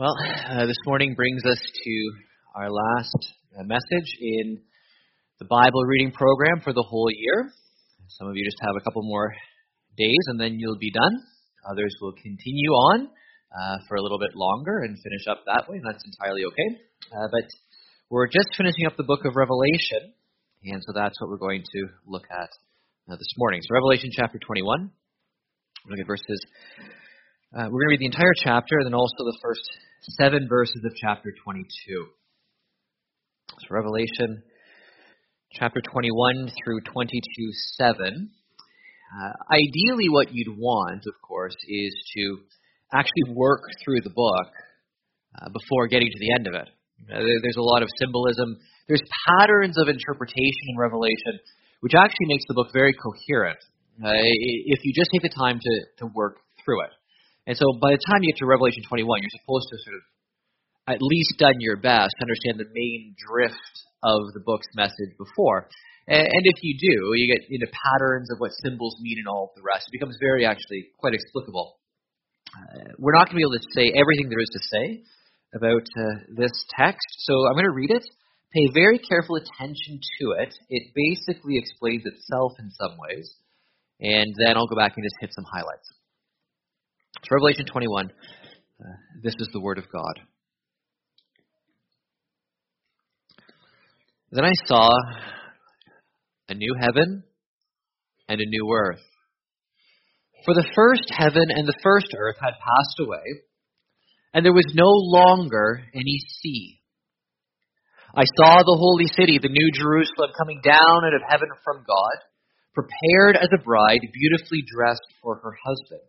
Well, uh, this morning brings us to our last uh, message in the Bible reading program for the whole year. Some of you just have a couple more days and then you'll be done. Others will continue on uh, for a little bit longer and finish up that way, and that's entirely okay. Uh, but we're just finishing up the book of Revelation, and so that's what we're going to look at uh, this morning. So, Revelation chapter 21. Look at verses. Uh, we're going to read the entire chapter and then also the first seven verses of chapter 22. So, Revelation chapter 21 through 22 7. Uh, ideally, what you'd want, of course, is to actually work through the book uh, before getting to the end of it. Uh, there's a lot of symbolism. There's patterns of interpretation in Revelation, which actually makes the book very coherent uh, if you just take the time to, to work through it. And so by the time you get to Revelation 21, you're supposed to sort of at least done your best to understand the main drift of the book's message before. And, if you do, you get into patterns of what symbols mean and all of the rest. It becomes very actually quite explicable. Uh, we're not going to be able to say everything there is to say about uh, this text, so I'm going to read it. Pay very careful attention to it. It basically explains itself in some ways, and then I'll go back and just hit some highlights. So, Revelation 21, uh, this is the Word of God. Then I saw a new heaven and a new earth. For the first heaven and the first earth had passed away, and there was no longer any sea. I saw the holy city, the new Jerusalem, coming down out of heaven from God, prepared as a bride, beautifully dressed for her husband.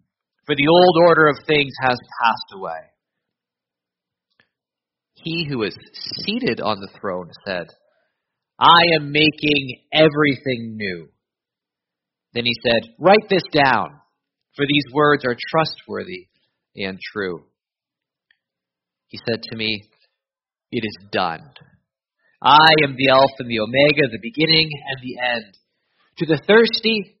for the old order of things has passed away. He who is seated on the throne said, I am making everything new. Then he said, Write this down for these words are trustworthy and true. He said to me, It is done. I am the Alpha and the Omega, the beginning and the end. To the thirsty,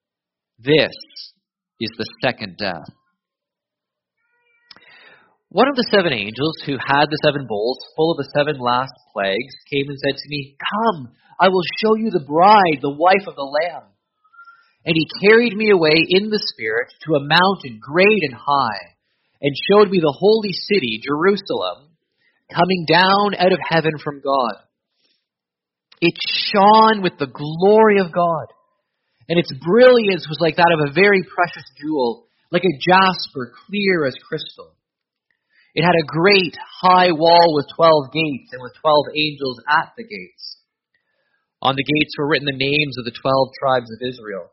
This is the second death. One of the seven angels who had the seven bowls full of the seven last plagues came and said to me, Come, I will show you the bride, the wife of the Lamb. And he carried me away in the Spirit to a mountain great and high, and showed me the holy city, Jerusalem, coming down out of heaven from God. It shone with the glory of God, and its brilliance was like that of a very precious jewel, like a jasper, clear as crystal. It had a great high wall with twelve gates, and with twelve angels at the gates. On the gates were written the names of the twelve tribes of Israel.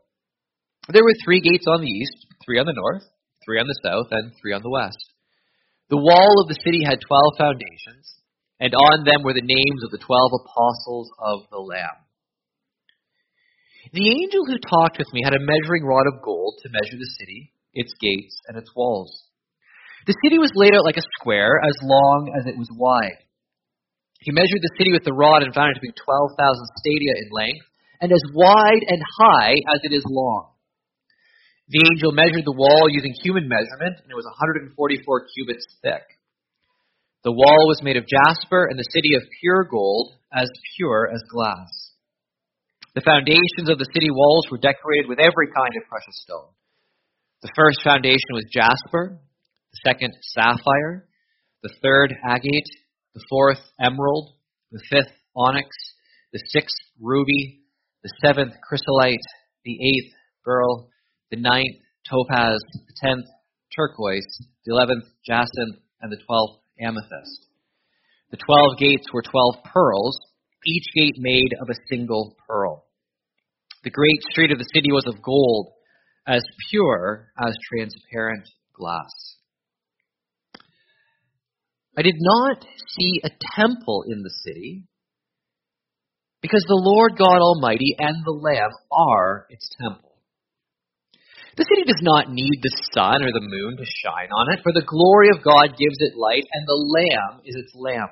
There were three gates on the east, three on the north, three on the south, and three on the west. The wall of the city had twelve foundations, and on them were the names of the twelve apostles of the Lamb. The angel who talked with me had a measuring rod of gold to measure the city, its gates, and its walls. The city was laid out like a square, as long as it was wide. He measured the city with the rod and found it to be 12,000 stadia in length, and as wide and high as it is long. The angel measured the wall using human measurement, and it was 144 cubits thick. The wall was made of jasper, and the city of pure gold, as pure as glass. The foundations of the city walls were decorated with every kind of precious stone. The first foundation was jasper, the second sapphire, the third agate, the fourth emerald, the fifth onyx, the sixth ruby, the seventh chrysolite, the eighth beryl, the ninth topaz, the tenth turquoise, the eleventh jacinth, and the twelfth amethyst. The twelve gates were twelve pearls, each gate made of a single pearl. The great street of the city was of gold, as pure as transparent glass. I did not see a temple in the city, because the Lord God Almighty and the Lamb are its temple. The city does not need the sun or the moon to shine on it, for the glory of God gives it light, and the Lamb is its lamp.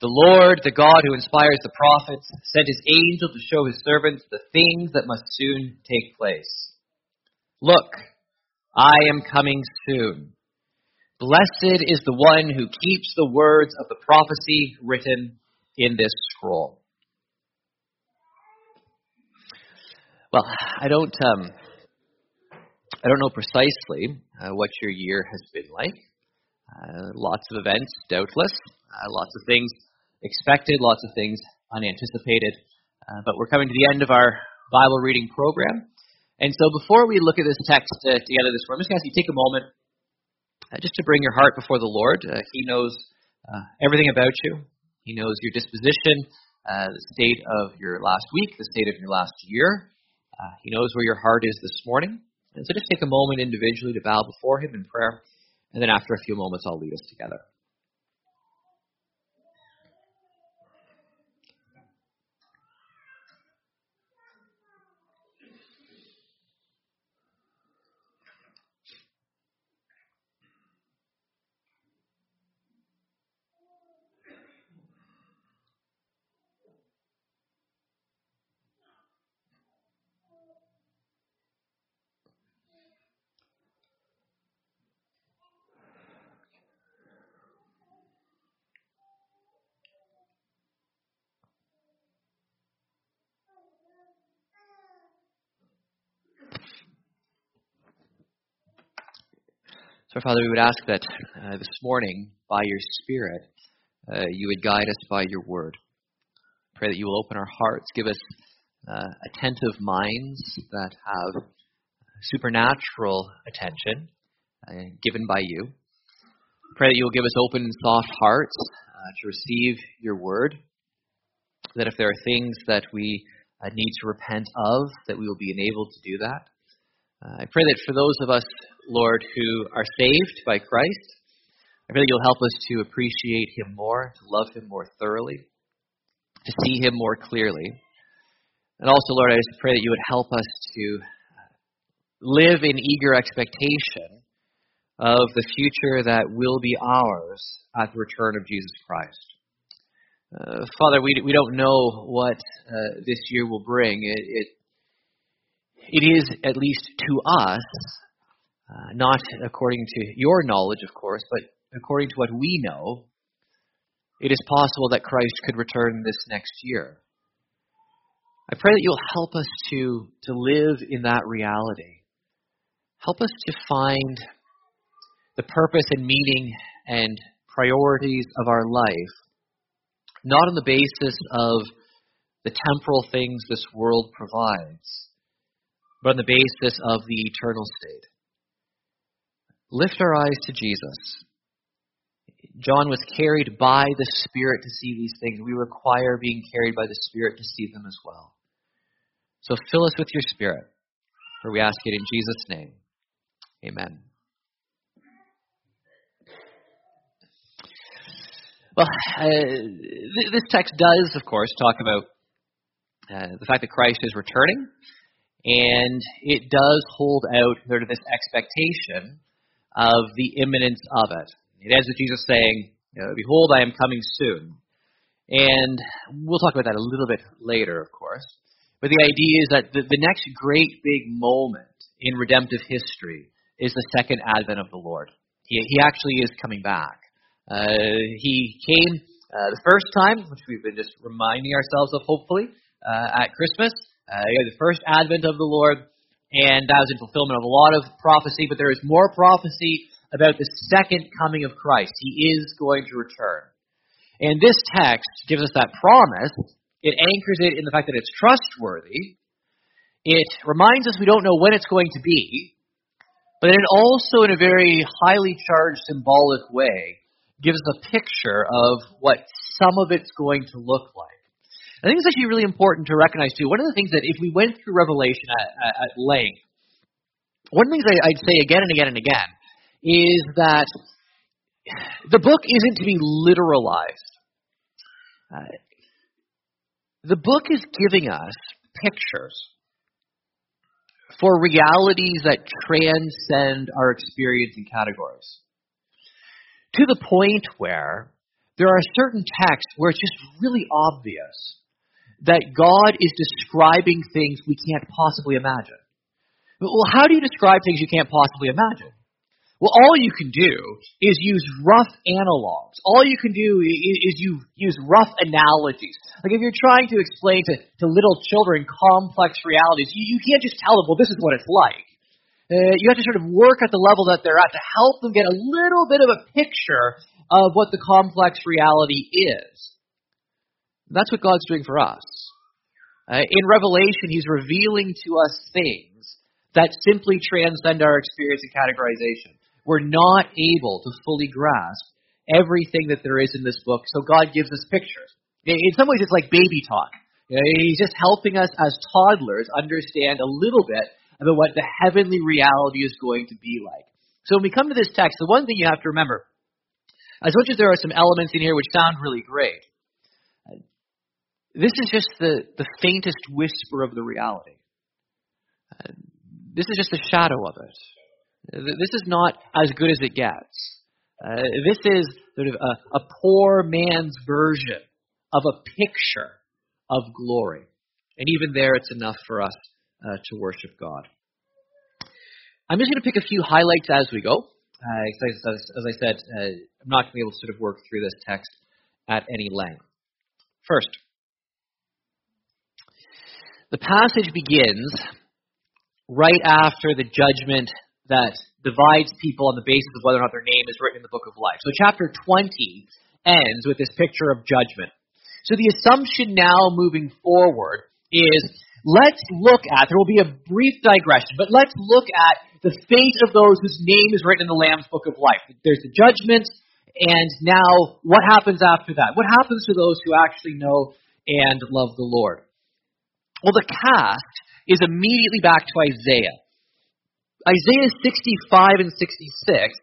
The Lord, the God who inspires the prophets, sent his angel to show his servants the things that must soon take place. Look, I am coming soon. Blessed is the one who keeps the words of the prophecy written in this scroll. Well, I don't. Um, I don't know precisely uh, what your year has been like. Uh, lots of events, doubtless. Uh, lots of things expected, lots of things unanticipated. Uh, but we're coming to the end of our Bible reading program. And so before we look at this text uh, together this morning, I'm just going to ask you to take a moment uh, just to bring your heart before the Lord. he knows everything about you. He knows your disposition, the state of your last week, the state of your last year. Uh, he knows where your heart is this morning. And so just take a moment individually to bow before Him in prayer. And then after a few moments, I'll lead us together. So, Father, we would ask that uh, this morning, by your Spirit, uh, you would guide us by your word. Pray that you will open our hearts, give us uh, attentive minds that have supernatural attention uh, given by you. Pray that you will give us open and soft hearts uh, to receive your word. That if there are things that we uh, need to repent of, that we will be enabled to do that. I pray that for those of us Lord, who are saved by Christ. I pray that you'll help us to appreciate him more, to love him more thoroughly, to see him more clearly. And also, Lord, I just pray that you would help us to live in eager expectation of the future that will be ours at the return of Jesus Christ. Uh, Father, we, we don't know what uh, this year will bring. It, it, it is, at least to us, uh, not according to your knowledge, of course, but according to what we know, it is possible that Christ could return this next year. I pray that you'll help us to, to live in that reality. Help us to find the purpose and meaning and priorities of our life, not on the basis of the temporal things this world provides, but on the basis of the eternal state. Lift our eyes to Jesus. John was carried by the Spirit to see these things. We require being carried by the Spirit to see them as well. So fill us with your Spirit, for we ask it in Jesus' name. Amen. Well, uh, th- this text does, of course, talk about uh, the fact that Christ is returning, and it does hold out sort of this expectation of the imminence of it. It ends with Jesus saying, Behold, I am coming soon. And we'll talk about that a little bit later, of course. But the idea is that the, the next great big moment in redemptive history is the second advent of the Lord. He, he actually is coming back. Uh, he came uh, the first time, which we've been just reminding ourselves of, hopefully, uh, at Christmas. Uh, the first advent of the Lord, and that was in fulfillment of a lot of prophecy, but there is more prophecy about the second coming of Christ. He is going to return. And this text gives us that promise. It anchors it in the fact that it's trustworthy. It reminds us we don't know when it's going to be, but it also, in a very highly charged symbolic way, gives us a picture of what some of it's going to look like. I think it's actually really important to recognize too. One of the things that if we went through Revelation at, at, length, one of the things I, I'd say again and again and again is that the book isn't to be literalized. Uh, the book is giving us pictures for realities that transcend our experience and categories. To the point where there are certain texts where it's just really obvious that God is describing things we can't possibly imagine. Well, how do you describe things you can't possibly imagine? Well, all you can do is use rough analogs. All you can do is, you use rough analogies. Like if you're trying to explain to, to little children complex realities, you, you can't just tell them, well, this is what it's like. Uh, you have to sort of work at the level that they're at to help them get a little bit of a picture of what the complex reality is. That's what God's doing for us. Uh, in Revelation, He's revealing to us things that simply transcend our experience and categorization. We're not able to fully grasp everything that there is in this book, so God gives us pictures. In some ways, it's like baby talk. You know, he's just helping us as toddlers understand a little bit about what the heavenly reality is going to be like. So when we come to this text, the one thing you have to remember, as much as there are some elements in here which sound really great, this is just the, the faintest whisper of the reality. This is just a shadow of it. This is not as good as it gets. Uh, this is sort of a, a poor man's version of a picture of glory. And even there, it's enough for us uh, to worship God. I'm just going to pick a few highlights as we go. Uh, as, as, I said, uh, I'm not going to be able to sort of work through this text at any length. First, the passage begins right after the judgment that divides people on the basis of whether or not their name is written in the book of life. So chapter 20 ends with this picture of judgment. So the assumption now moving forward is let's look at, there will be a brief digression, but let's look at the fate of those whose name is written in the Lamb's book of life. There's the judgment, and now what happens after that? What happens to those who actually know and love the Lord? Well, the cast is immediately back to Isaiah. Isaiah 65 and 66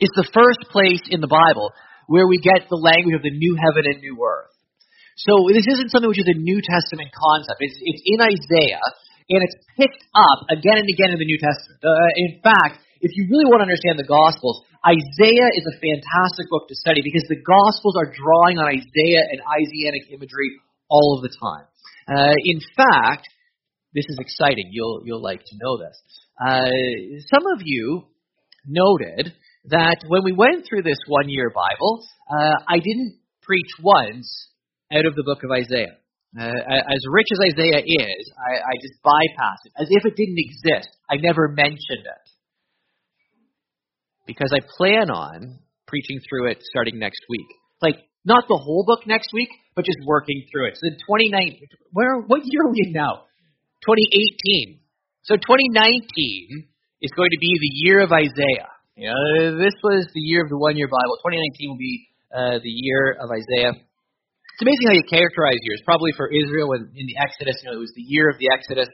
is the first place in the Bible where we get the language of the new heaven and new earth. So this isn't something which is a New Testament concept. It's, it's in Isaiah, and it's picked up again and again in the New Testament. Uh, in fact, if you really want to understand the Gospels, Isaiah is a fantastic book to study because the Gospels are drawing on Isaiah and Isaianic imagery all of the time. Uh, in fact, this is exciting. You'll you'll like to know this. Uh, some of you noted that when we went through this one year Bible, uh, I didn't preach once out of the book of Isaiah. Uh, as rich as Isaiah is, I, I just bypass it as if it didn't exist. I never mentioned it because I plan on preaching through it starting next week. Like not the whole book next week, but just working through it. So the 29, where what year are we in now? 2018. So 2019 is going to be the year of Isaiah. You know, this was the year of the one-year Bible. 2019 will be uh, the year of Isaiah. It's amazing how you characterize years. Probably for Israel, when in the Exodus, you know, it was the year of the Exodus.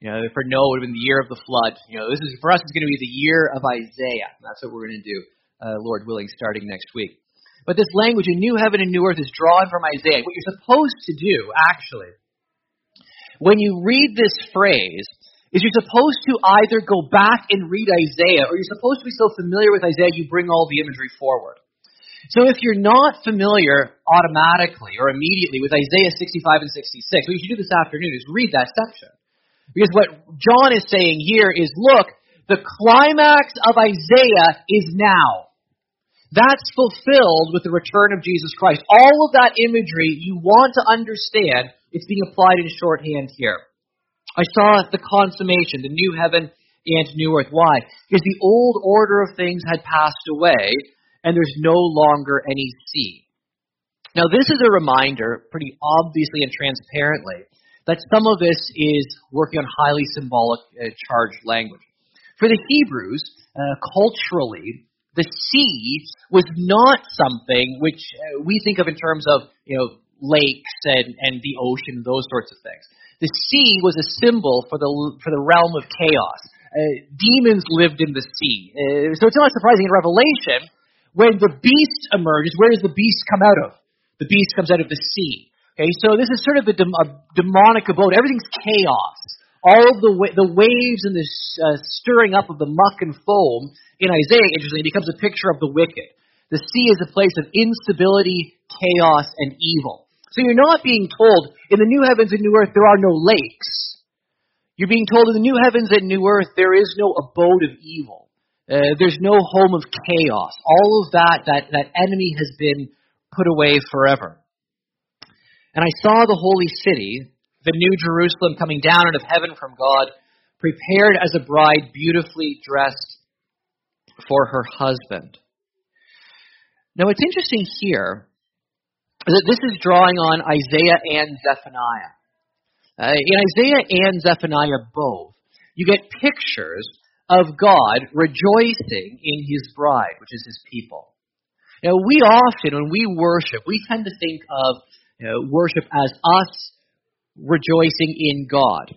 You know, for Noah, it would have been the year of the flood. You know, this is for us. It's going to be the year of Isaiah. That's what we're going to do, uh, Lord willing, starting next week. But this language, a new heaven and new earth, is drawn from Isaiah. What you're supposed to do, actually, when you read this phrase, is you're supposed to either go back and read Isaiah, or you're supposed to be so familiar with Isaiah you bring all the imagery forward. So if you're not familiar automatically or immediately with Isaiah 65 and 66, what you should do this afternoon is read that section. Because what John is saying here is, look, the climax of Isaiah is now. That's fulfilled with the return of Jesus Christ. All of that imagery you want to understand, it's being applied in shorthand here. I saw the consummation, the new heaven and new earth. Why? Because the old order of things had passed away, and there's no longer any sea. Now, this is a reminder, pretty obviously and transparently, that some of this is working on highly symbolic uh, charged language. For the Hebrews, uh, culturally, the sea was not something which uh, we think of in terms of, you know, lakes and, and the ocean, those sorts of things. The sea was a symbol for the, for the realm of chaos. Uh, demons lived in the sea. Uh, so it's not surprising in Revelation, when the beast emerges, where does the beast come out of? The beast comes out of the sea. Okay, so this is sort of a, dem- a demonic abode. Everything's chaos. All of the wa- the waves and the uh, stirring up of the muck and foam in Isaiah, interestingly, it becomes a picture of the wicked. The sea is a place of instability, chaos, and evil. So you're not being told in the new heavens and new earth there are no lakes. You're being told in the new heavens and new earth there is no abode of evil. Uh, there's no home of chaos. All of that, that, that enemy has been put away forever. And I saw the holy city, the new Jerusalem, coming down out of heaven from God, prepared as a bride beautifully dressed for her husband. Now, what's interesting here that this is drawing on Isaiah and Zephaniah. Uh, in Isaiah and Zephaniah both, you get pictures of God rejoicing in his bride, which is his people. Now, we often, when we worship, we tend to think of you know, worship as us rejoicing in God.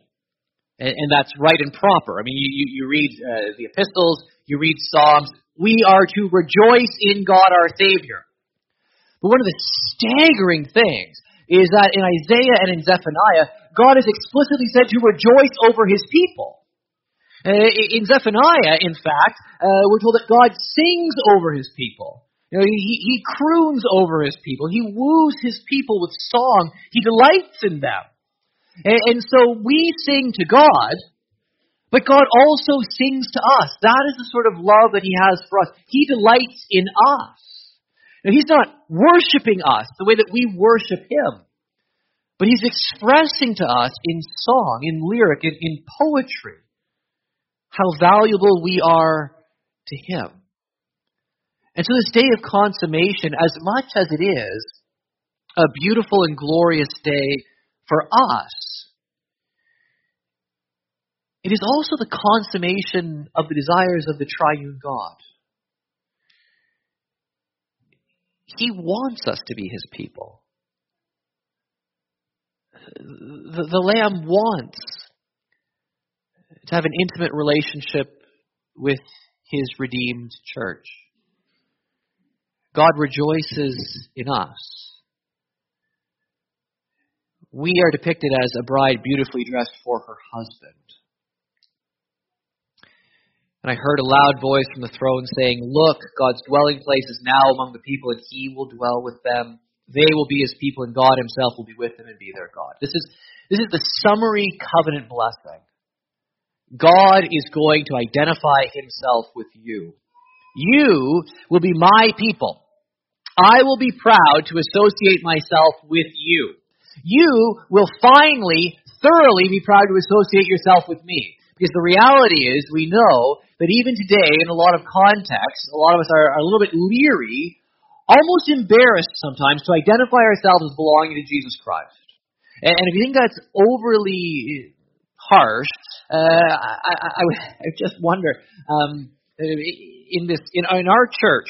And, and, that's right and proper. I mean, you, you, you read uh, the epistles, you read Psalms. We are to rejoice in God our Savior. But one of the staggering things is that in Isaiah and in Zephaniah, God is explicitly said to rejoice over his people. Uh, in Zephaniah, in fact, uh, we're told that God sings over his people. You know, he, he croons over his people. He woos his people with song. He delights in them. And, and so we sing to God, but God also sings to us. That is the sort of love that he has for us. He delights in us. Now, he's not worshiping us the way that we worship him, but he's expressing to us in song, in lyric, in, in poetry, how valuable we are to him. And so this day of consummation, as much as it is a beautiful and glorious day for us, it is also the consummation of the desires of the triune God. He wants us to be his people. The, the Lamb wants to have an intimate relationship with his redeemed church. God rejoices in us. We are depicted as a bride beautifully dressed for her husband. And I heard a loud voice from the throne saying, Look, God's dwelling place is now among the people, and he will dwell with them. They will be his people, and God himself will be with them and be their God. This is, this is the summary covenant blessing. God is going to identify himself with you. You will be my people. I will be proud to associate myself with you. you will finally, thoroughly be proud to associate yourself with me. Because the reality is, we know that even today, in a lot of contexts, a lot of us are, are a little bit leery, almost embarrassed sometimes, to identify ourselves as belonging to Jesus Christ. And, and if you think that's overly harsh, uh, I, I, I, just wonder um, in this in, in our church,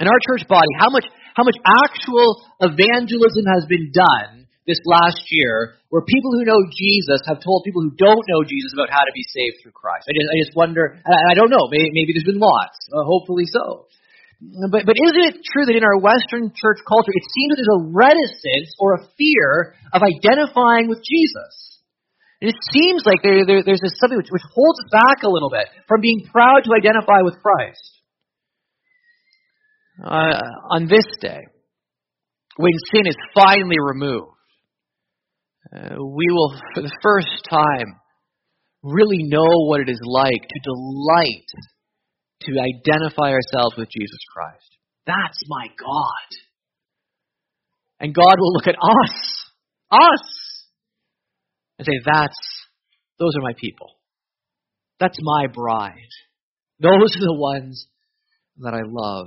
in our church body, how much how much actual evangelism has been done this last year where people who know Jesus have told people who don't know Jesus about how to be saved through Christ. I just, I just wonder, I, I don't know, maybe, maybe there's been lots, uh, hopefully so. But, but isn't it true that in our Western church culture, it seems that there's a reticence or a fear of identifying with Jesus? And it seems like there, there, there's something which, which holds us back a little bit from being proud to identify with Christ uh, on this day, when sin is finally removed, uh, we will, for the first time, really know what it is like to delight to identify ourselves with Jesus Christ. That's my God. And God will look at us, us, and say, That's, those are my people. That's my bride. Those are the ones that I love.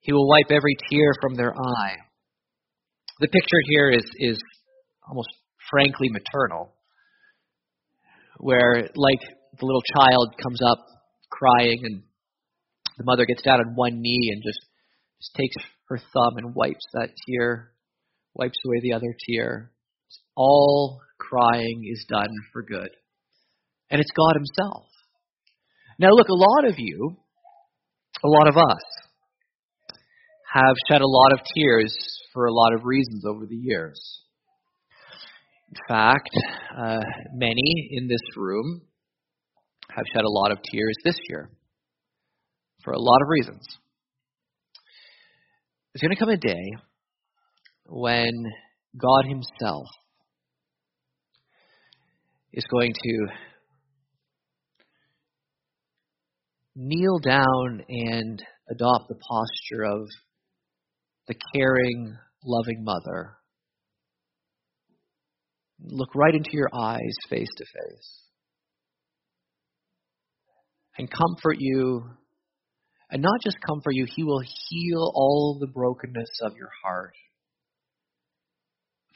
He will wipe every tear from their eye. The picture here is, is almost frankly maternal, where, like the little child comes up crying, and the mother gets down on one knee and just, just takes her thumb and wipes that tear, wipes away the other tear. All crying is done for good. And it's God Himself. Now, look, a lot of you, a lot of us, have shed a lot of tears for a lot of reasons over the years. In fact, uh, many in this room have shed a lot of tears this year for a lot of reasons. There's going to come a day when God Himself is going to kneel down and adopt the posture of the caring, loving mother. Look right into your eyes face to face and comfort you. And not just comfort you, He will heal all the brokenness of your heart.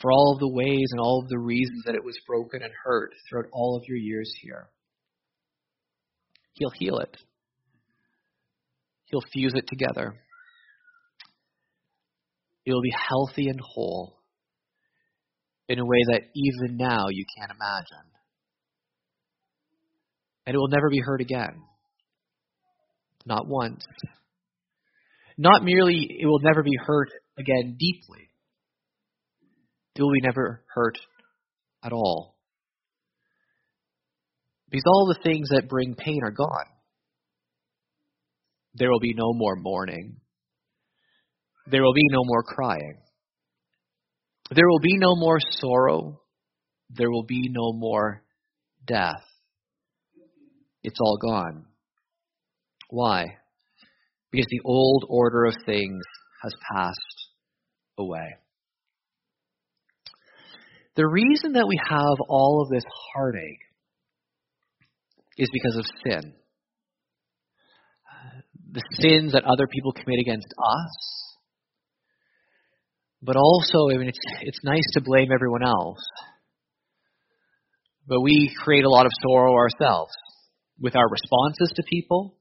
For all of the ways and all of the reasons that it was broken and hurt throughout all of your years here. He'll heal it. He'll fuse it together. It will be healthy and whole in a way that even now you can't imagine. And it will never be hurt again. Not once. Not merely it will never be hurt again deeply. It will be never hurt at all. Because all the things that bring pain are gone. There will be no more mourning. There will be no more crying. There will be no more sorrow. There will be no more death. It's all gone. Why? Because the old order of things has passed away. The reason that we have all of this heartache is because of sin. The sins that other people commit against us, but also, I mean, it's it's nice to blame everyone else, but we create a lot of sorrow ourselves with our responses to people,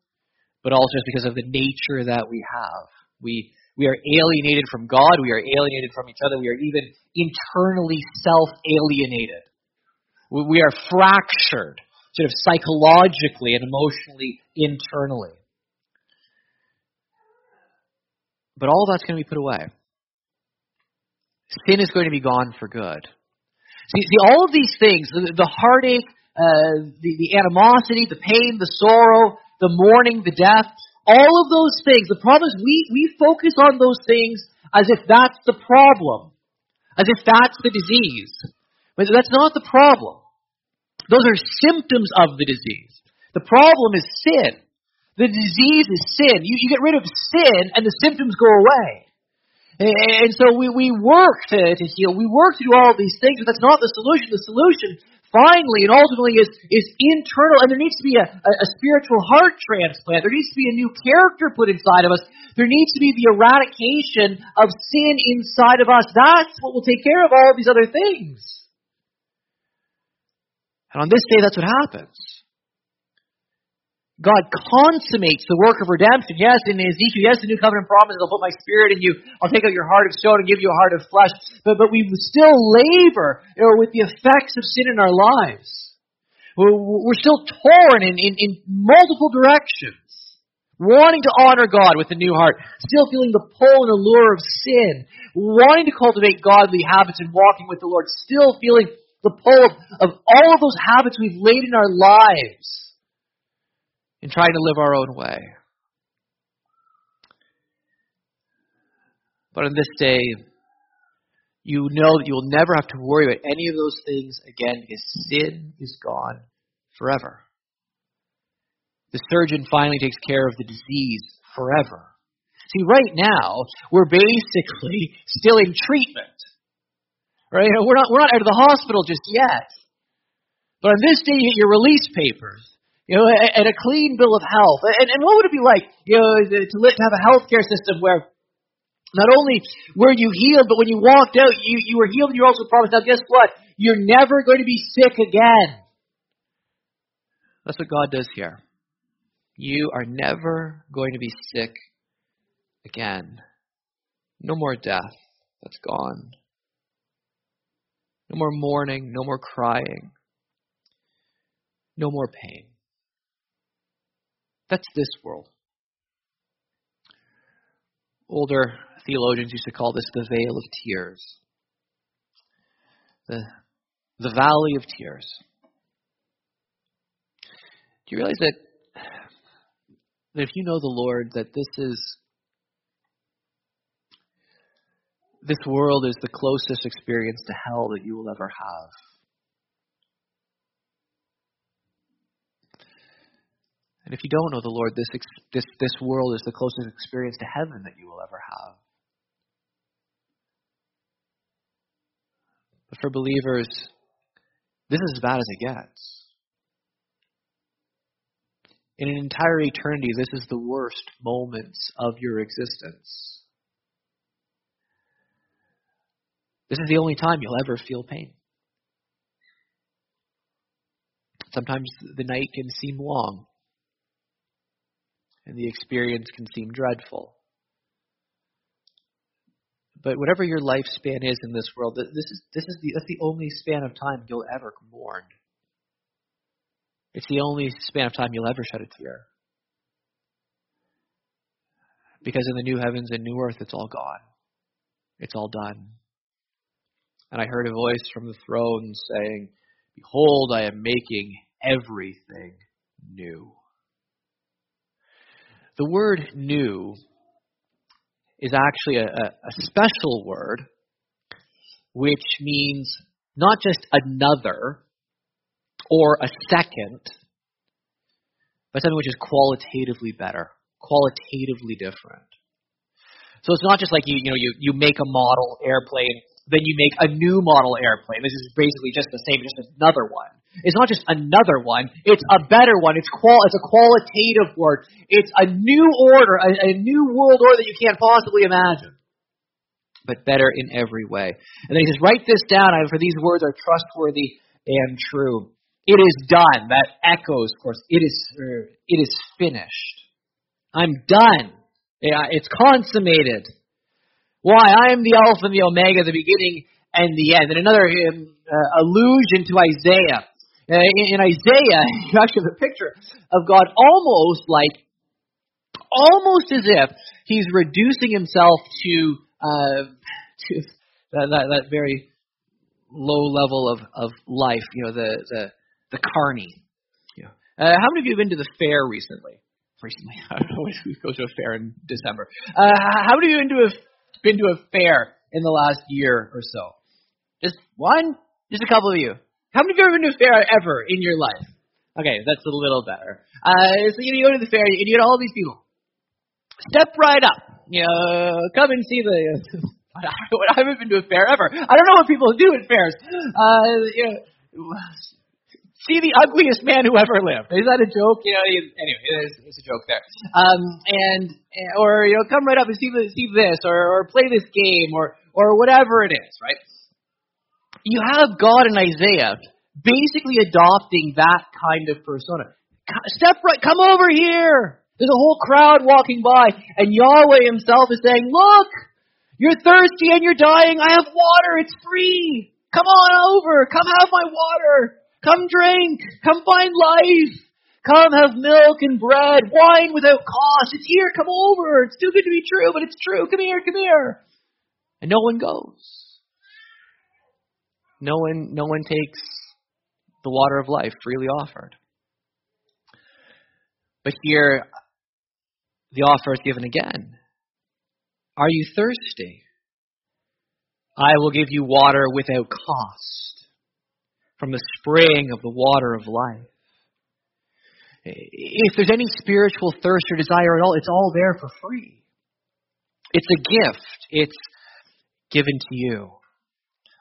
but also just because of the nature that we have. We we are alienated from God. We are alienated from each other. We are even internally self-alienated. We are fractured, sort of psychologically and emotionally, internally. But all that's going to be put away sin is going to be gone for good. See, see all of these things, the, the heartache, uh, the, the animosity, the pain, the sorrow, the mourning, the death, all of those things, the problem is we, we focus on those things as if that's the problem, as if that's the disease. But that's not the problem. Those are symptoms of the disease. The problem is sin. The disease is sin. You, you get rid of sin and the symptoms go away. And so we, we work to, to heal. We work to do all these things, but that's not the solution. The solution, finally and ultimately, is, is internal, and there needs to be a, a, a spiritual heart transplant. There needs to be a new character put inside of us. There needs to be the eradication of sin inside of us. That's what will take care of all of these other things. And on this day, that's what happens. God consummates the work of redemption. Yes, in Ezekiel, yes, the new covenant promises, I'll put my spirit in you. I'll take out your heart of stone and give you a heart of flesh. But, but we still labor you know, with the effects of sin in our lives. We're, still torn in, in, in multiple directions. Wanting to honor God with a new heart. Still feeling the pull and allure of sin. Wanting to cultivate godly habits and walking with the Lord. Still feeling the pull of, of all of those habits we've laid in our lives in trying to live our own way. But on this day, you know that you will never have to worry about any of those things again because sin is gone forever. The surgeon finally takes care of the disease forever. See, right now, we're basically still in treatment. Right? We're not, we're not out of the hospital just yet. But on this day, you get your release papers you know, and a clean bill of health. And, and what would it be like, you know, to, to have a healthcare system where not only were you healed, but when you walked out, you, you were healed and you're also promised, now guess what? You're never going to be sick again. That's what God does here. You are never going to be sick again. No more death. That's gone. No more mourning. No more crying. No more pain. That's this world. Older theologians used to call this the vale of tears. The, the valley of tears. Do you realize that, that if you know the Lord, that this is this world is the closest experience to hell that you will ever have. And if you don't know the Lord, this, this, this world is the closest experience to heaven that you will ever have. But for believers, this is as bad as it gets. In an entire eternity, this is the worst moments of your existence. This is the only time you'll ever feel pain. Sometimes the night can seem long and the experience can seem dreadful. But whatever your lifespan is in this world, this is this is the that's the only span of time you'll ever mourn. It's the only span of time you'll ever shed a tear. Because in the new heavens and new earth, it's all gone. It's all done. And I heard a voice from the throne saying, Behold, I am making everything new. The word new is actually a, a, special word which means not just another or a second, but something which is qualitatively better, qualitatively different. So it's not just like you you know you, you make a model airplane then you make a new model airplane. This is basically just the same, just another one. It's not just another one; it's a better one. It's qual. It's a qualitative word. It's a new order, a, a new world order that you can't possibly imagine, but better in every way. And then he says, "Write this down, for these words are trustworthy and true." It is done. That echoes, of course. It is. It is finished. I'm done. It's consummated. Why? I am the Alpha and the Omega, the beginning and the end. And another um, uh, allusion to Isaiah. Uh, in, in Isaiah, you actually have a picture of God almost like, almost as if he's reducing himself to, uh, to that, that, that very low level of, of life, you know, the, the, the carny. You know. Uh, how many of you have been to the fair recently? Recently, I don't know who goes to a fair in December. Uh, how many of you have been to a been to a fair in the last year or so? Just one? Just a couple of you. How many of you ever been to a fair ever in your life? Okay, that's a little better. Uh, so you, go to the fair and you get all these people. Step right up. you know, come and see the. I haven't been to a fair ever. I don't know what people do at fairs. Uh, you know, see the ugliest man who ever lived. Is that a joke? You know, anyway, it's, it's a joke there. Um, and or you know, come right up and see the, see this, or or play this game, or or whatever it is, right? You have God in Isaiah basically adopting that kind of persona. Step right, come over here. There's a whole crowd walking by, and Yahweh Himself is saying, "Look." You're thirsty and you're dying. I have water. It's free. Come on over. Come have my water. Come drink. Come find life. Come have milk and bread, wine without cost. It's here. Come over. It's too good to be true, but it's true. Come here. Come here. And no one goes. No one, no one takes the water of life freely offered. But here, the offer is given again. Are you thirsty? I will give you water without cost from the spring of the water of life. If there's any spiritual thirst or desire at all, it's all there for free. It's a gift. It's given to you.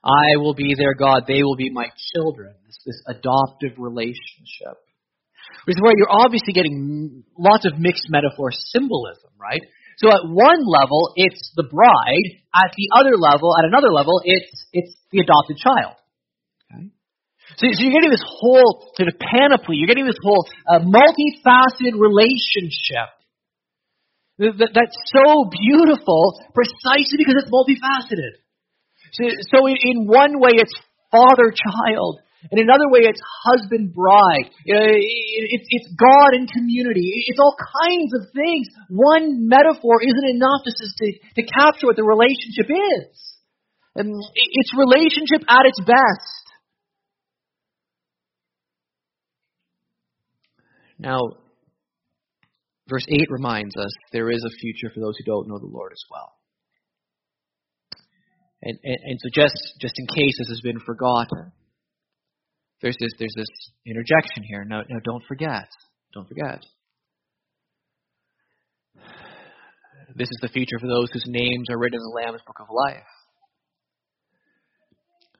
I will be their God. They will be my children. This, this adoptive relationship. Which is where you're obviously getting lots of mixed metaphor symbolism, right? So at one level, it's the bride. At the other level, at another level, it's it's the adopted child. Okay. So, so you're getting this whole sort of panoply. You're getting this whole uh, multifaceted relationship that, that's so beautiful, precisely because it's multifaceted. So, in, one way, it's father-child. In another way, it's husband bride. Uh, it's, it's God and community. It's all kinds of things. One metaphor isn't enough just to, to capture what the relationship is. And it's relationship at its best. Now, verse 8 reminds us there is a future for those who don't know the Lord as well. And, and, and so, just, just in case this has been forgotten, there's this there's this interjection here. No, no, don't forget. Don't forget. This is the future for those whose names are written in the Lamb's Book of Life.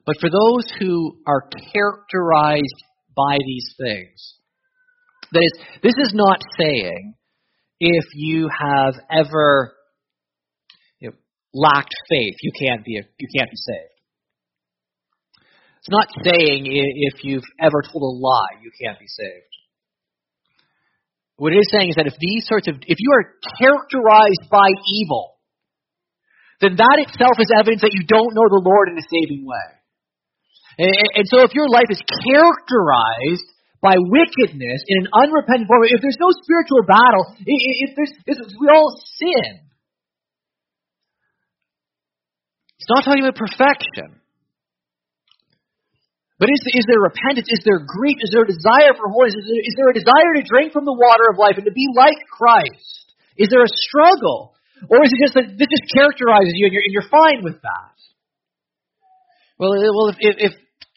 But for those who are characterized by these things, that is, this is not saying if you have ever lacked faith, you can't be you can't be saved. It's not saying if you've ever told a lie, you can't be saved. What it is saying is that if these sorts of, if you are characterized by evil, then that itself is evidence that you don't know the Lord in a saving way. And, and so if your life is characterized by wickedness in an unrepentant form, if there's no spiritual battle, if there's, if we all sin. It's not talking about perfection. But is, is there repentance? Is there grief? Is there a desire for holiness? Is there, is there a desire to drink from the water of life and to be like Christ? Is there a struggle? Or is it just that this just characterizes you and you're, and you're fine with that? Well, well if, if, if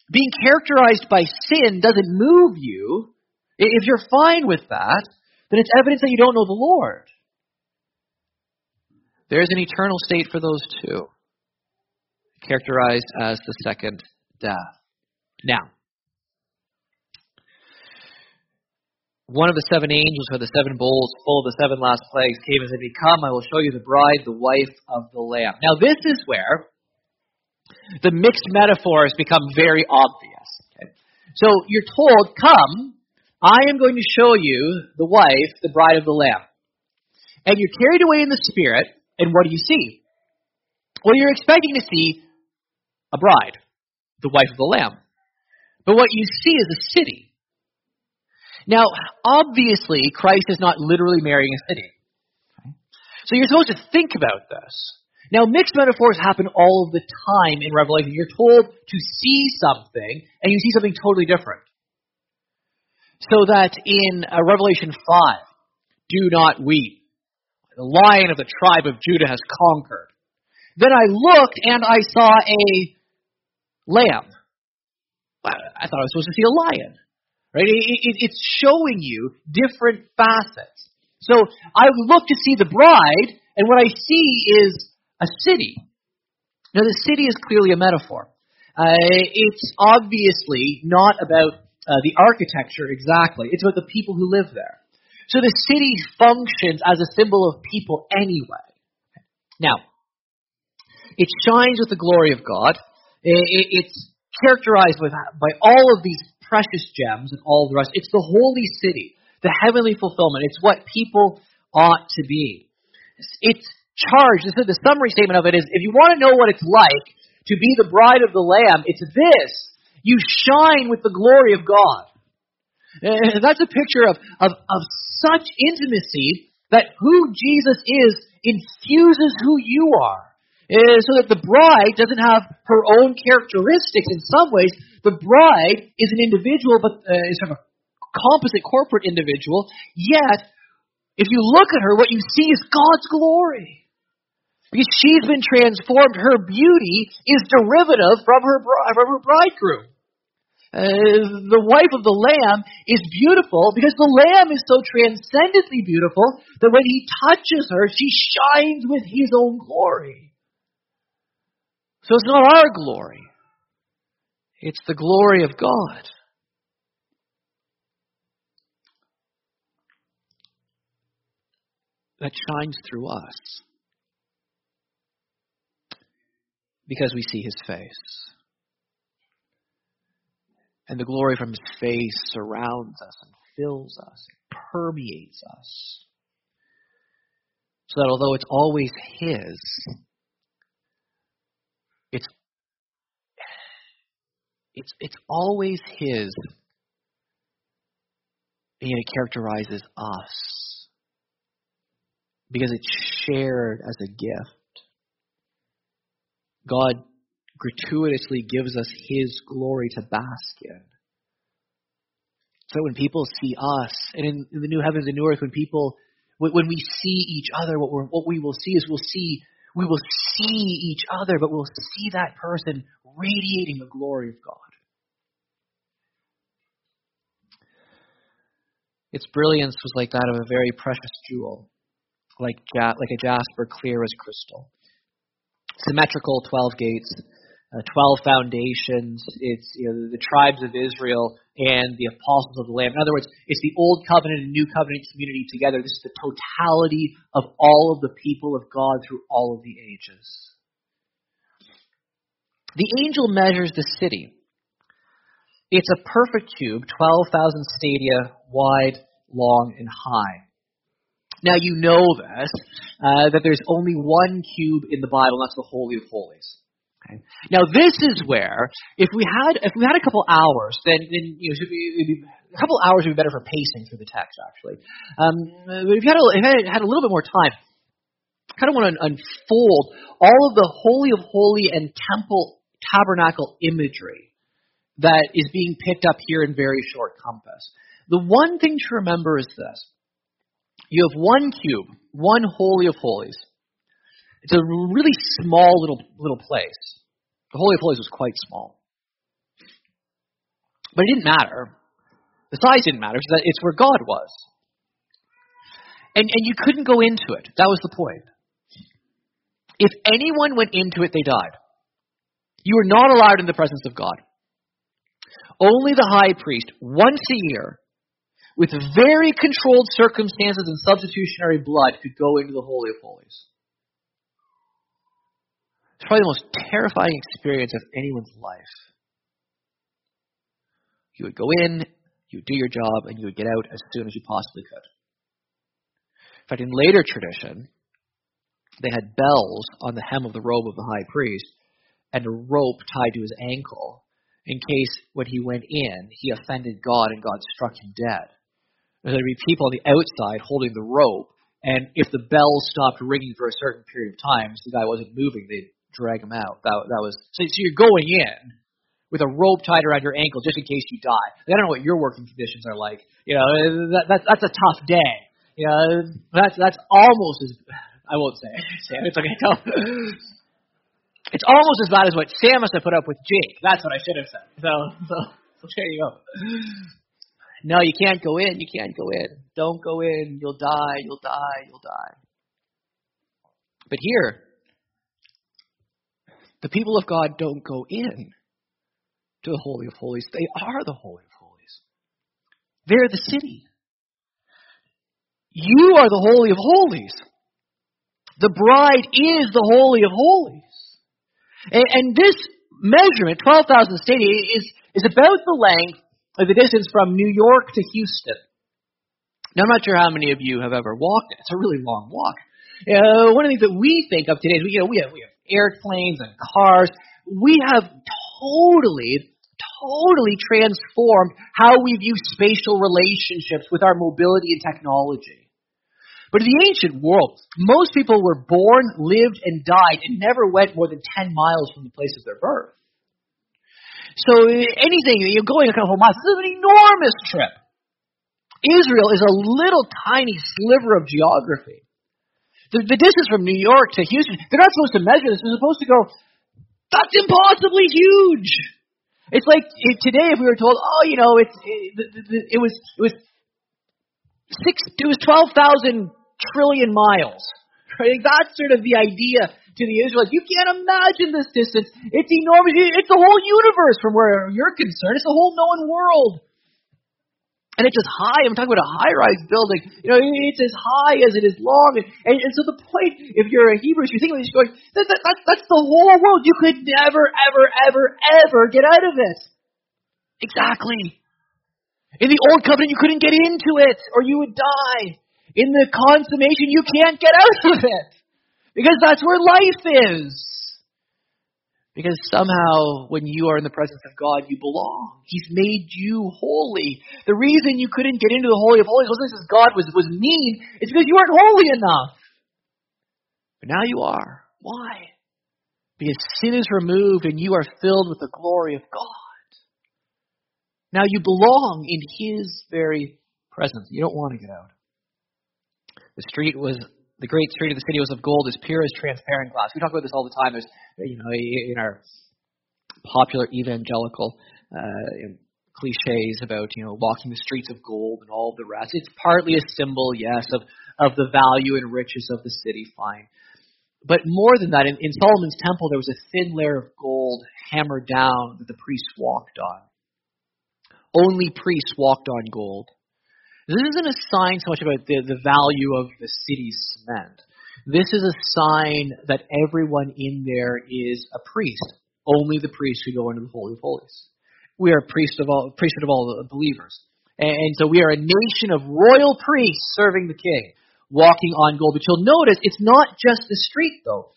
being characterized by sin doesn't move you, if you're fine with that, then it's evidence that you don't know the Lord. There's an eternal state for those two, characterized as the second death. Now, one of the seven angels had the seven bowls full of the seven last plagues came and said, Come, I will show you the bride, the wife of the Lamb. Now, this is where the mixed metaphors become very obvious. Okay? So you're told, Come, I am going to show you the wife, the bride of the Lamb. And you're carried away in the Spirit, and what do you see? Well, you're expecting to see a bride, the wife of the Lamb. But what you see is a city. Now, obviously, Christ is not literally marrying a city. So you're supposed to think about this. Now, mixed metaphors happen all the time in Revelation. You're told to see something, and you see something totally different. So that in uh, Revelation 5, do not weep. The lion of the tribe of Judah has conquered. Then I looked, and I saw a lamb I thought I was supposed to see a lion. Right? It, it, it's showing you different facets. So I look to see the bride, and what I see is a city. Now, the city is clearly a metaphor. Uh, it's obviously not about uh, the architecture exactly. It's about the people who live there. So the city functions as a symbol of people anyway. Now, it shines with the glory of God. It's characterized with, by all of these precious gems and all the rest. It's the holy city, the heavenly fulfillment. It's what people ought to be. It's charged. This is the summary statement of it is if you want to know what it's like to be the bride of the Lamb, it's this. You shine with the glory of God. And that's a picture of, of, of such intimacy that who Jesus is infuses who you are. So that the bride doesn't have her own characteristics in some ways. The bride is an individual, but uh, is sort of a composite corporate individual. Yet, if you look at her, what you see is God's glory. Because she's been transformed, her beauty is derivative from her, from her bridegroom. Uh, the wife of the Lamb is beautiful because the Lamb is so transcendently beautiful that when he touches her, she shines with his own glory. So it's not our glory, it's the glory of God. That shines through us because we see his face. And the glory from his face surrounds us and fills us, permeates us. So that although it's always his, it's it's it's always his and it characterizes us because it's shared as a gift. God gratuitously gives us His glory to bask in. So when people see us, and in, in the new heavens and new earth, when people, when we see each other, what, we what we will see is we'll see, we will see each other, but we'll see that person radiating the glory of God. Its brilliance was like that of a very precious jewel, like, ja- like a jasper clear as crystal. Symmetrical 12 gates, uh, 12 foundations. It's you know, the tribes of Israel and the apostles of the Lamb. In other words, it's the Old Covenant and New Covenant community together. This is the totality of all of the people of God through all of the ages. The angel measures the city. It's a perfect cube, 12,000 stadia wide, long, and high. Now you know this, uh, that there's only one cube in the Bible, and that's the Holy of Holies. Okay. Now this is where, if we had if we had a couple hours, then, then you know, be, a couple hours would be better for pacing through the text. Actually, um, but if you had a, if I had a little bit more time, I kind of want to unfold all of the holy of holy and temple tabernacle imagery that is being picked up here in very short compass. The one thing to remember is this: you have one cube, one holy of holies. It's a really small little little place. The Holy of Holies was quite small. But it didn't matter. The size didn't matter, because it's where God was. And, and you couldn't go into it. That was the point. If anyone went into it, they died. You were not allowed in the presence of God. Only the high priest, once a year, with very controlled circumstances and substitutionary blood, could go into the Holy of Holies. It's probably the most terrifying experience of anyone's life. You would go in, you would do your job, and you would get out as soon as you possibly could. In fact, in later tradition, they had bells on the hem of the robe of the high priest and a rope tied to his ankle in case when he went in, he offended God and God struck him dead. There'd be people on the outside holding the rope, and if the bell stopped ringing for a certain period of time, so the guy wasn't moving, they'd drag him out. That that was so, so you're going in with a rope tied around your ankle just in case you die. I don't know what your working conditions are like. You know, that, that that's a tough day. You know, that's that's almost as I won't say Sam. It's okay. Tell. It's almost as bad as what Sam must have put up with Jake. That's what I should have said. So, so, so there you go. No, you can't go in. You can't go in. Don't go in. You'll die. You'll die. You'll die. But here, the people of God don't go in to the Holy of Holies. They are the Holy of Holies. They're the city. You are the Holy of Holies. The bride is the Holy of Holies. And, and this measurement, 12,000 stadia, is, is about the length of the distance from New York to Houston. Now, I'm not sure how many of you have ever walked it. It's a really long walk. Uh, one of the things that we think of today is, you know, we have, we have airplanes and cars. We have totally, totally transformed how we view spatial relationships with our mobility and technology. But in the ancient world, most people were born, lived, and died and never went more than 10 miles from the place of their birth. So anything, you're going a couple miles, this is an enormous trip. Israel is a little tiny sliver of geography. The, the distance from New York to Houston, they're not supposed to measure this. They're supposed to go, that's impossibly huge. It's like if today if we were told, oh, you know, it's it, it, it was it was six, it was twelve thousand trillion miles. Right? That's sort of the idea to the Israelites. You can't imagine this distance. It's enormous. It's the whole universe from where you're concerned. It's the whole known world. And it's as high, I'm talking about a high rise building, you know, it's as high as it is long. And, and, and so the point, if you're a Hebrew, you think of this going, that, that, that, that's the whole world. You could never, ever, ever, ever get out of it. Exactly. In the old covenant, you couldn't get into it or you would die. In the consummation, you can't get out of it. Because that's where life is. Because somehow, when you are in the presence of God, you belong. He's made you holy. The reason you couldn't get into the Holy of Holies wasn't because God was, was mean, it's because you weren't holy enough. But now you are. Why? Because sin is removed and you are filled with the glory of God. Now you belong in His very presence. You don't want to get out. The street was the great street of the city was of gold, as pure as transparent glass. We talk about this all the time. There's, you know, in our popular evangelical uh, cliches about you know walking the streets of gold and all the rest. It's partly a symbol, yes, of of the value and riches of the city. Fine, but more than that, in, in Solomon's temple there was a thin layer of gold hammered down that the priests walked on. Only priests walked on gold. This isn't a sign so much about the, the value of the city's cement. This is a sign that everyone in there is a priest. Only the priests who go into the Holy of Holies. We are priest of all, priesthood of all the believers. And, and so we are a nation of royal priests serving the king, walking on gold. But you'll notice it's not just the street, though.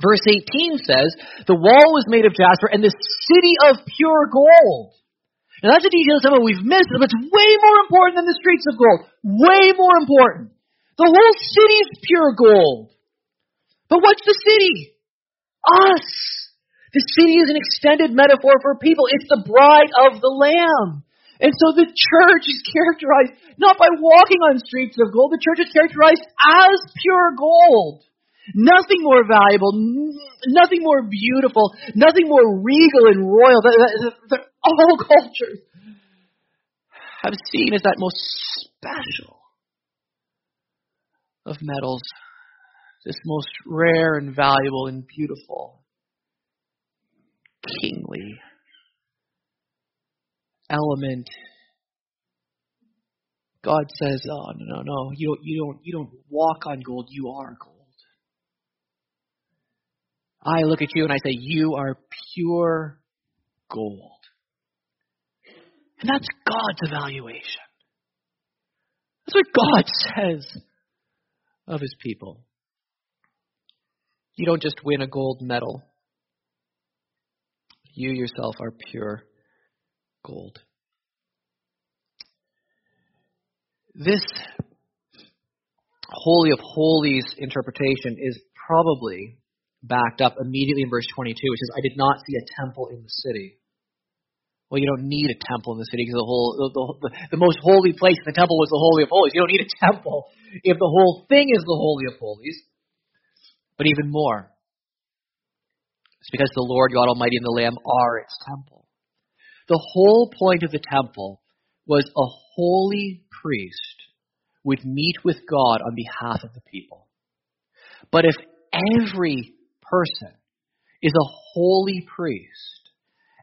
Verse 18 says, The wall was made of jasper, and the city of pure gold. And that's a detail of we've missed, but it's way more important than the streets of gold. Way more important. The whole city is pure gold. But what's the city? Us. The city is an extended metaphor for people. It's the bride of the Lamb. And so the church is characterized not by walking on streets of gold, the church is characterized as pure gold. Nothing more valuable, nothing more beautiful, nothing more regal and royal all cultures have seen as that most special of metals, this most rare and valuable and beautiful, kingly element. God says, "Oh no, no, no! You don't, you don't, you don't walk on gold. You are gold." I look at you and I say, "You are pure gold." And that's God's evaluation. That's what God says of his people. You don't just win a gold medal. You yourself are pure gold. This Holy of Holies interpretation is probably backed up immediately in verse 22, which says, I did not see a temple in the city. Well, you don't need a temple in the city because the whole the, the, the most holy place in the temple was the holy of holies. You don't need a temple if the whole thing is the holy of holies. But even more, it's because the Lord God Almighty and the Lamb are its temple. The whole point of the temple was a holy priest would meet with God on behalf of the people. But if every person is a holy priest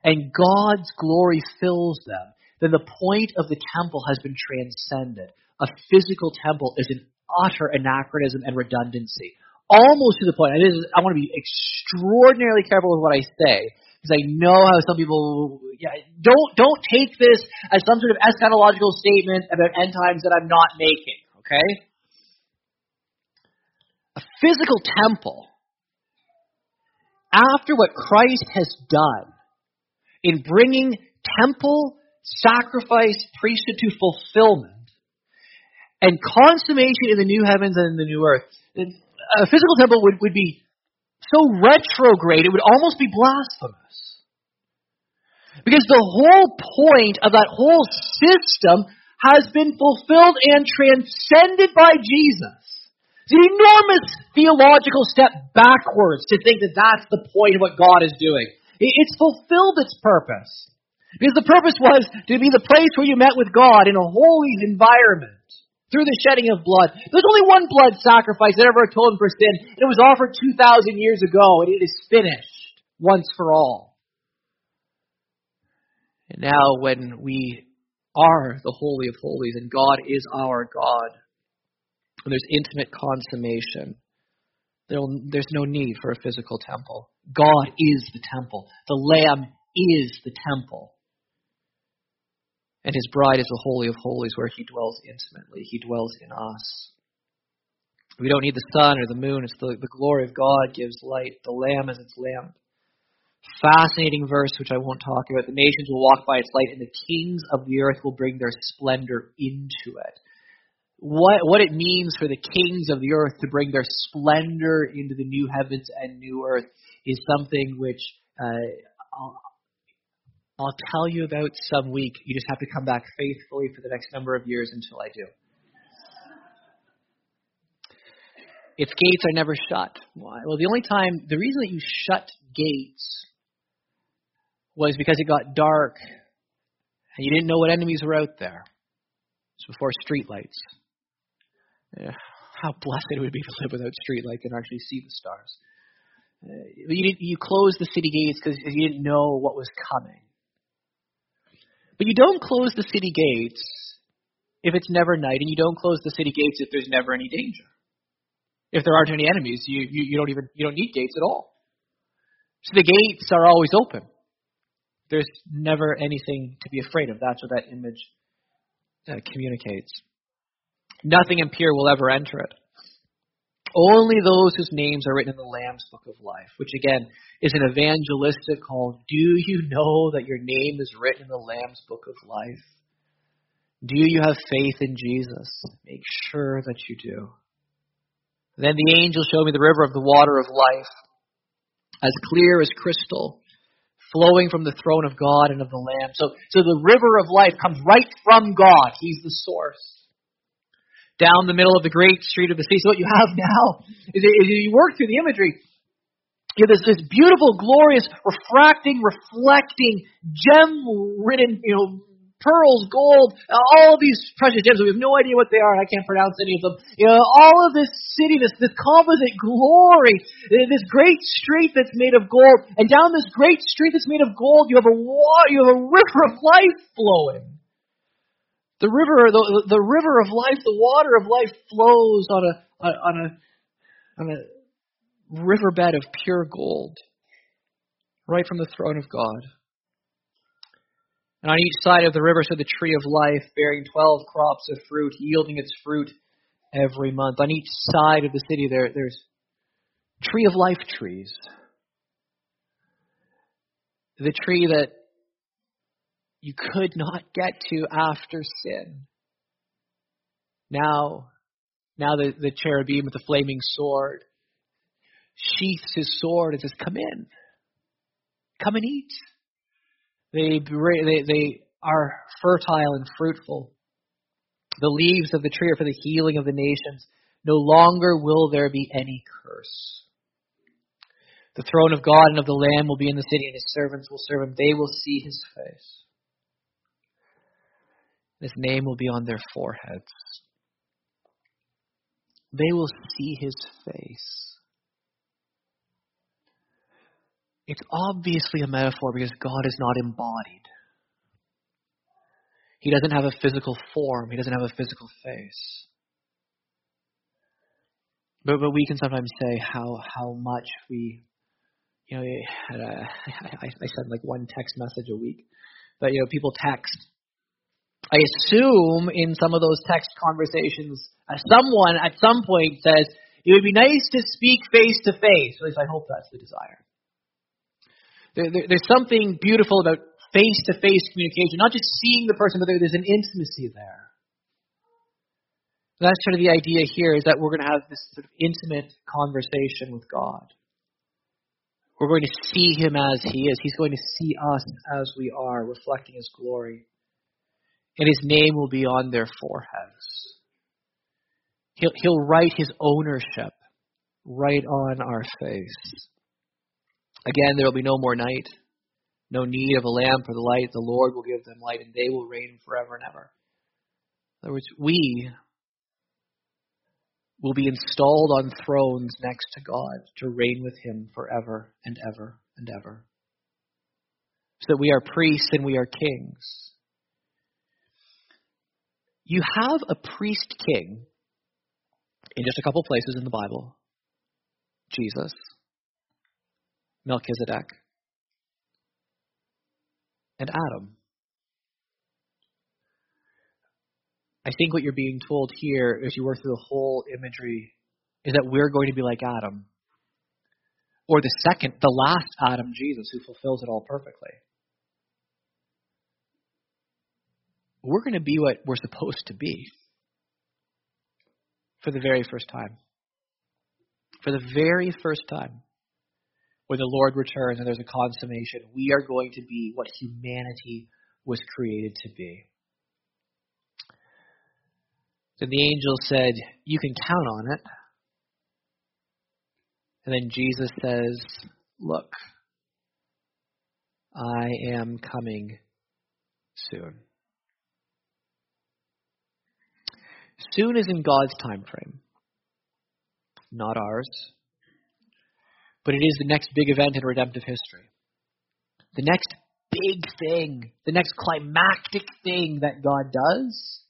and God's glory fills them, then the point of the temple has been transcended. A physical temple is an utter anachronism and redundancy. Almost to the point, I, is, I want to be extraordinarily careful with what I say, because I know how some people, yeah, don't don't take this as some sort of eschatological statement about end times that I'm not making. Okay, a physical temple after what Christ has done in bringing temple, sacrifice, priesthood to fulfillment, and consummation in the new heavens and in the new earth. A physical temple would, would be so retrograde, it would almost be blasphemous. Because the whole point of that whole system has been fulfilled and transcended by Jesus. It's an enormous theological step backwards to think that that's the point of what God is doing. It's fulfilled its purpose. Because the purpose was to be the place where you met with God in a holy environment through the shedding of blood. There's only one blood sacrifice that ever atoned for sin, and it was offered 2,000 years ago, and it is finished once for all. And now, when we are the Holy of Holies and God is our God, and there's intimate consummation, there's no need for a physical temple. God is the temple. The Lamb is the temple. And his bride is the Holy of Holies where he dwells intimately. He dwells in us. We don't need the sun or the moon. It's the, the glory of God gives light. The Lamb is its lamp. Fascinating verse, which I won't talk about. The nations will walk by its light, and the kings of the earth will bring their splendor into it. What, what it means for the kings of the earth to bring their splendor into the new heavens and new earth is something which uh, I'll tell you about some week. You just have to come back faithfully for the next number of years until I do. Its gates are never shut. Why? Well, the only time, the reason that you shut gates was because it got dark and you didn't know what enemies were out there. It's before streetlights. How blessed it would be to live without streetlights and actually see the stars. Uh, you, you closed the city gates because you didn't know what was coming. But you don't close the city gates if it's never night, and you don't close the city gates if there's never any danger. If there aren't any enemies, you, you, you don't even you don't need gates at all. So the gates are always open. There's never anything to be afraid of. That's what that image uh, communicates. Nothing impure will ever enter it. Only those whose names are written in the Lamb's Book of Life, which again is an evangelistic call. Do you know that your name is written in the Lamb's Book of Life? Do you have faith in Jesus? Make sure that you do. Then the angel showed me the river of the water of life, as clear as crystal, flowing from the throne of God and of the Lamb. So, so the river of life comes right from God. He's the source down the middle of the great street of the sea. So what you have now is, is you work through the imagery. You have this, this beautiful, glorious, refracting, reflecting, gem-ridden, you know, pearls, gold, all of these precious gems. We have no idea what they are, and I can't pronounce any of them. You know, all of this city, this, this composite glory, eh, this great street that's made of gold, and down this great street that's made of gold, you have a water, you have a river of life flowing. The river, the, the river of life, the water of life flows on a, on a, on a riverbed of pure gold, right from the throne of God. And on each side of the river stood the tree of life, bearing twelve crops of fruit, yielding its fruit every month. On each side of the city, there, there's tree of life trees. The tree that you could not get to after sin. Now, now the, the cherubim with the flaming sword sheaths his sword and says, Come in. Come and eat. They, they, they are fertile and fruitful. The leaves of the tree are for the healing of the nations. No longer will there be any curse. The throne of God and of the Lamb will be in the city, and his servants will serve him. They will see his face. His name will be on their foreheads. They will see his face. It's obviously a metaphor because God is not embodied. He doesn't have a physical form. He doesn't have a physical face. But, but we can sometimes say how, how much we, you know, I, I, I send like one text message a week, but you know, people text. I assume in some of those text conversations, uh, someone at some point says, it would be nice to speak face to face. At least I hope that's the desire. There, there, there's something beautiful about face to face communication, not just seeing the person, but there, there's an intimacy there. That's sort of the idea here is that we're going to have this sort of intimate conversation with God. We're going to see Him as He is. He's going to see us as we are, reflecting His glory. And His name will be on their foreheads. He'll, he'll write His ownership right on our face. Again, there will be no more night, no need of a lamp or the light. The Lord will give them light, and they will reign forever and ever. In other words, we will be installed on thrones next to God to reign with Him forever and ever and ever. So that we are priests and we are kings. You have a priest king in just a couple places in the Bible Jesus. Melchizedek, and Adam. I think what you're being told here, as you work through the whole imagery, is that we're going to be like Adam. Or the second, the last Adam, Jesus, who fulfills it all perfectly. We're going to be what we're supposed to be for the very first time. For the very first time when the Lord returns and there's a consummation, we are going to be what humanity was created to be. Then the angel said, You can count on it. And then Jesus says, Look, I am coming soon. Soon is in God's time frame, not ours but it is the next big event in redemptive history. The next big thing, the next climactic thing that God does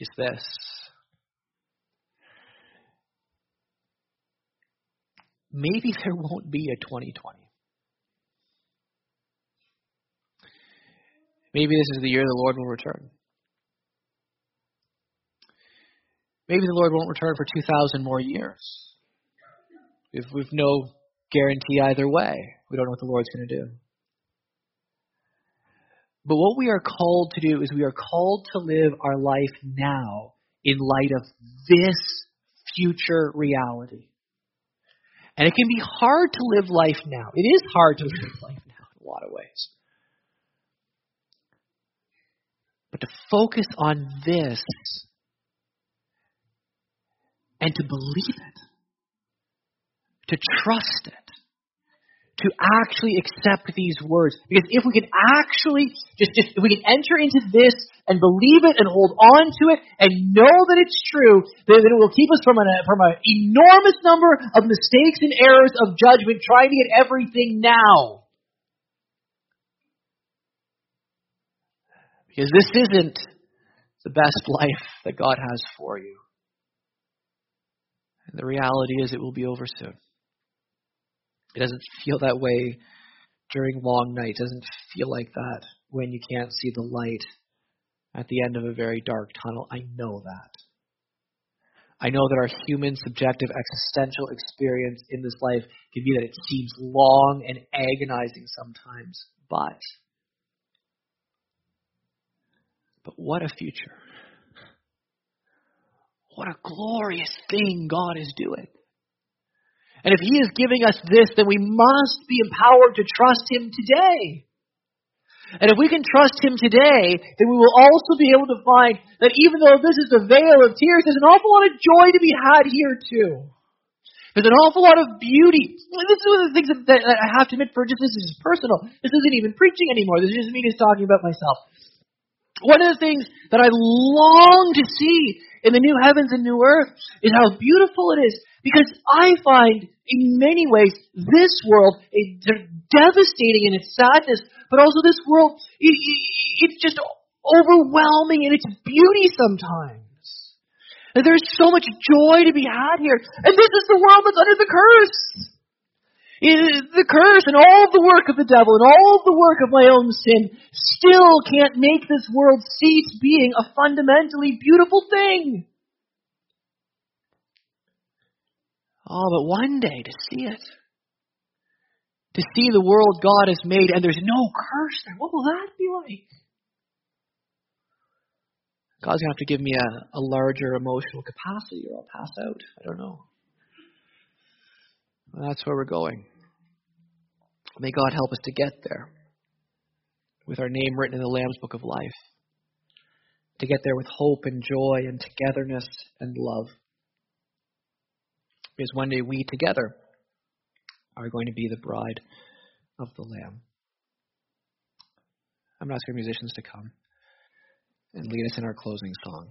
is this. Maybe there won't be a 2020. Maybe this is the year the Lord will return. Maybe the Lord won't return for 2,000 more years. We've, we've no guarantee either way. We don't know what the Lord's going to do. But what we are called to do is we are called to live our life now in light of this future reality. And it can be hard to live life now. It is hard to live life now in a lot of ways. But to focus on this and to believe it to trust it, to actually accept these words. Because if we can actually just, just if we can enter into this and believe it and hold on to it and know that it's true, then, then it will keep us from an from an enormous number of mistakes and errors of judgment trying to get everything now. Because this isn't the best life that God has for you. The reality is it will be over soon. It doesn't feel that way during long nights. It doesn't feel like that when you can't see the light at the end of a very dark tunnel. I know that. I know that our human, subjective, existential experience in this life can be that it seems long and agonizing sometimes, but but what a future. What a glorious thing God is doing. And if He is giving us this, then we must be empowered to trust Him today. And if we can trust Him today, then we will also be able to find that even though this is the vale of tears, there's an awful lot of joy to be had here too. There's an awful lot of beauty. This is one of the things that, I have to admit for just this is personal. This isn't even preaching anymore. This is just me just talking about myself. One of the things that I long to see in the new heavens and new earth is how beautiful it is. Because I find, in many ways, this world is devastating in its sadness, but also this world, it's just overwhelming in its beauty sometimes. There's so much joy to be had here. And this is the world that's under the curse. The curse and all the work of the devil and all the work of my own sin still can't make this world cease being a fundamentally beautiful thing. Oh, but one day to see it, to see the world God has made and there's no curse there, what will that be like? God's going to have to give me a, a larger emotional capacity or I'll pass out. I don't know. That's where we're going. May God help us to get there with our name written in the Lamb's Book of Life. To get there with hope and joy and togetherness and love. Because one day we together are going to be the bride of the Lamb. I'm asking musicians to come and lead us in our closing song.